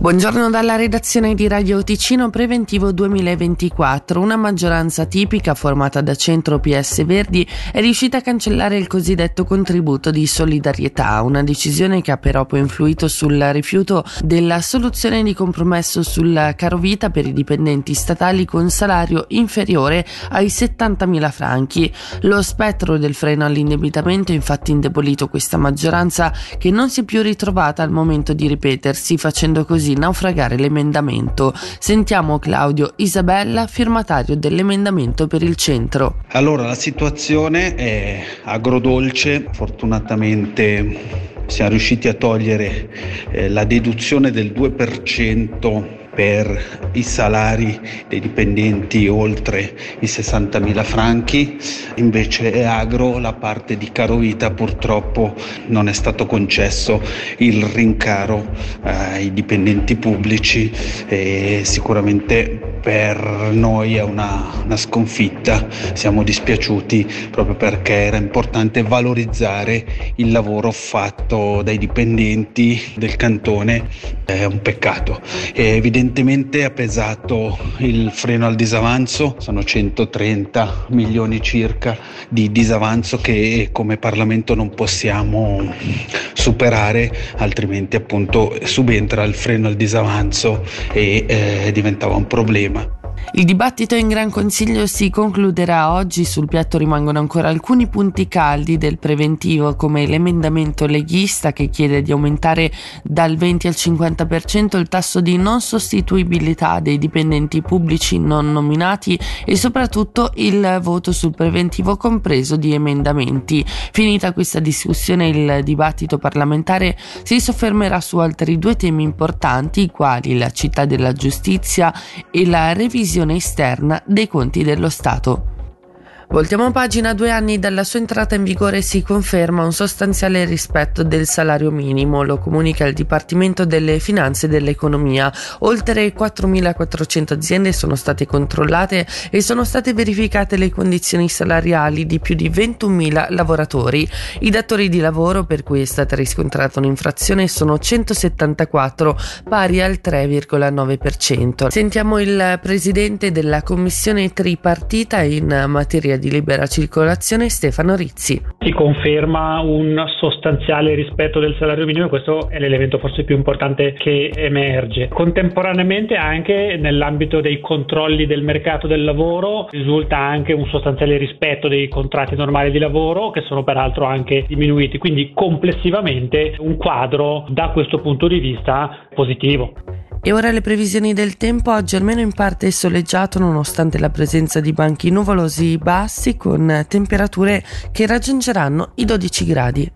Buongiorno dalla redazione di Radio Ticino Preventivo 2024. Una maggioranza tipica formata da centro PS Verdi è riuscita a cancellare il cosiddetto contributo di solidarietà, una decisione che ha però poi influito sul rifiuto della soluzione di compromesso sul caro vita per i dipendenti statali con salario inferiore ai 70.000 franchi. Lo spettro del freno all'indebitamento ha infatti indebolito questa maggioranza che non si è più ritrovata al momento di ripetersi, facendo così così naufragare l'emendamento. Sentiamo Claudio Isabella, firmatario dell'emendamento per il centro. Allora, la situazione è agrodolce, fortunatamente siamo riusciti a togliere eh, la deduzione del 2% per i salari dei dipendenti oltre i 60.000 franchi, invece è agro la parte di carovita purtroppo non è stato concesso il rincaro eh, ai dipendenti pubblici e sicuramente per noi è una, una, sconfitta, siamo dispiaciuti proprio perché era importante valorizzare il lavoro fatto dai dipendenti del cantone, è un peccato. E evidentemente ha pesato il freno al disavanzo, sono 130 milioni circa di disavanzo che come Parlamento non possiamo superare, altrimenti appunto subentra il freno al disavanzo e eh, diventava un problema. Il dibattito in Gran Consiglio si concluderà oggi. Sul piatto rimangono ancora alcuni punti caldi del preventivo, come l'emendamento leghista che chiede di aumentare dal 20 al 50% il tasso di non sostituibilità dei dipendenti pubblici non nominati e soprattutto il voto sul preventivo compreso di emendamenti. Finita questa discussione, il dibattito parlamentare si soffermerà su altri due temi importanti, quali la città della giustizia e la revisione esterna dei conti dello Stato. Voltiamo pagina, due anni dalla sua entrata in vigore si conferma un sostanziale rispetto del salario minimo, lo comunica il Dipartimento delle Finanze e dell'Economia. Oltre 4.400 aziende sono state controllate e sono state verificate le condizioni salariali di più di 21.000 lavoratori. I datori di lavoro per cui è stata riscontrata un'infrazione sono 174, pari al 3,9%. Sentiamo il presidente della commissione tripartita in materia di libera circolazione Stefano Rizzi. Si conferma un sostanziale rispetto del salario minimo e questo è l'elemento forse più importante che emerge. Contemporaneamente anche nell'ambito dei controlli del mercato del lavoro risulta anche un sostanziale rispetto dei contratti normali di lavoro che sono peraltro anche diminuiti, quindi complessivamente un quadro da questo punto di vista positivo. E ora le previsioni del tempo, oggi almeno in parte è soleggiato nonostante la presenza di banchi nuvolosi bassi con temperature che raggiungeranno i 12 gradi.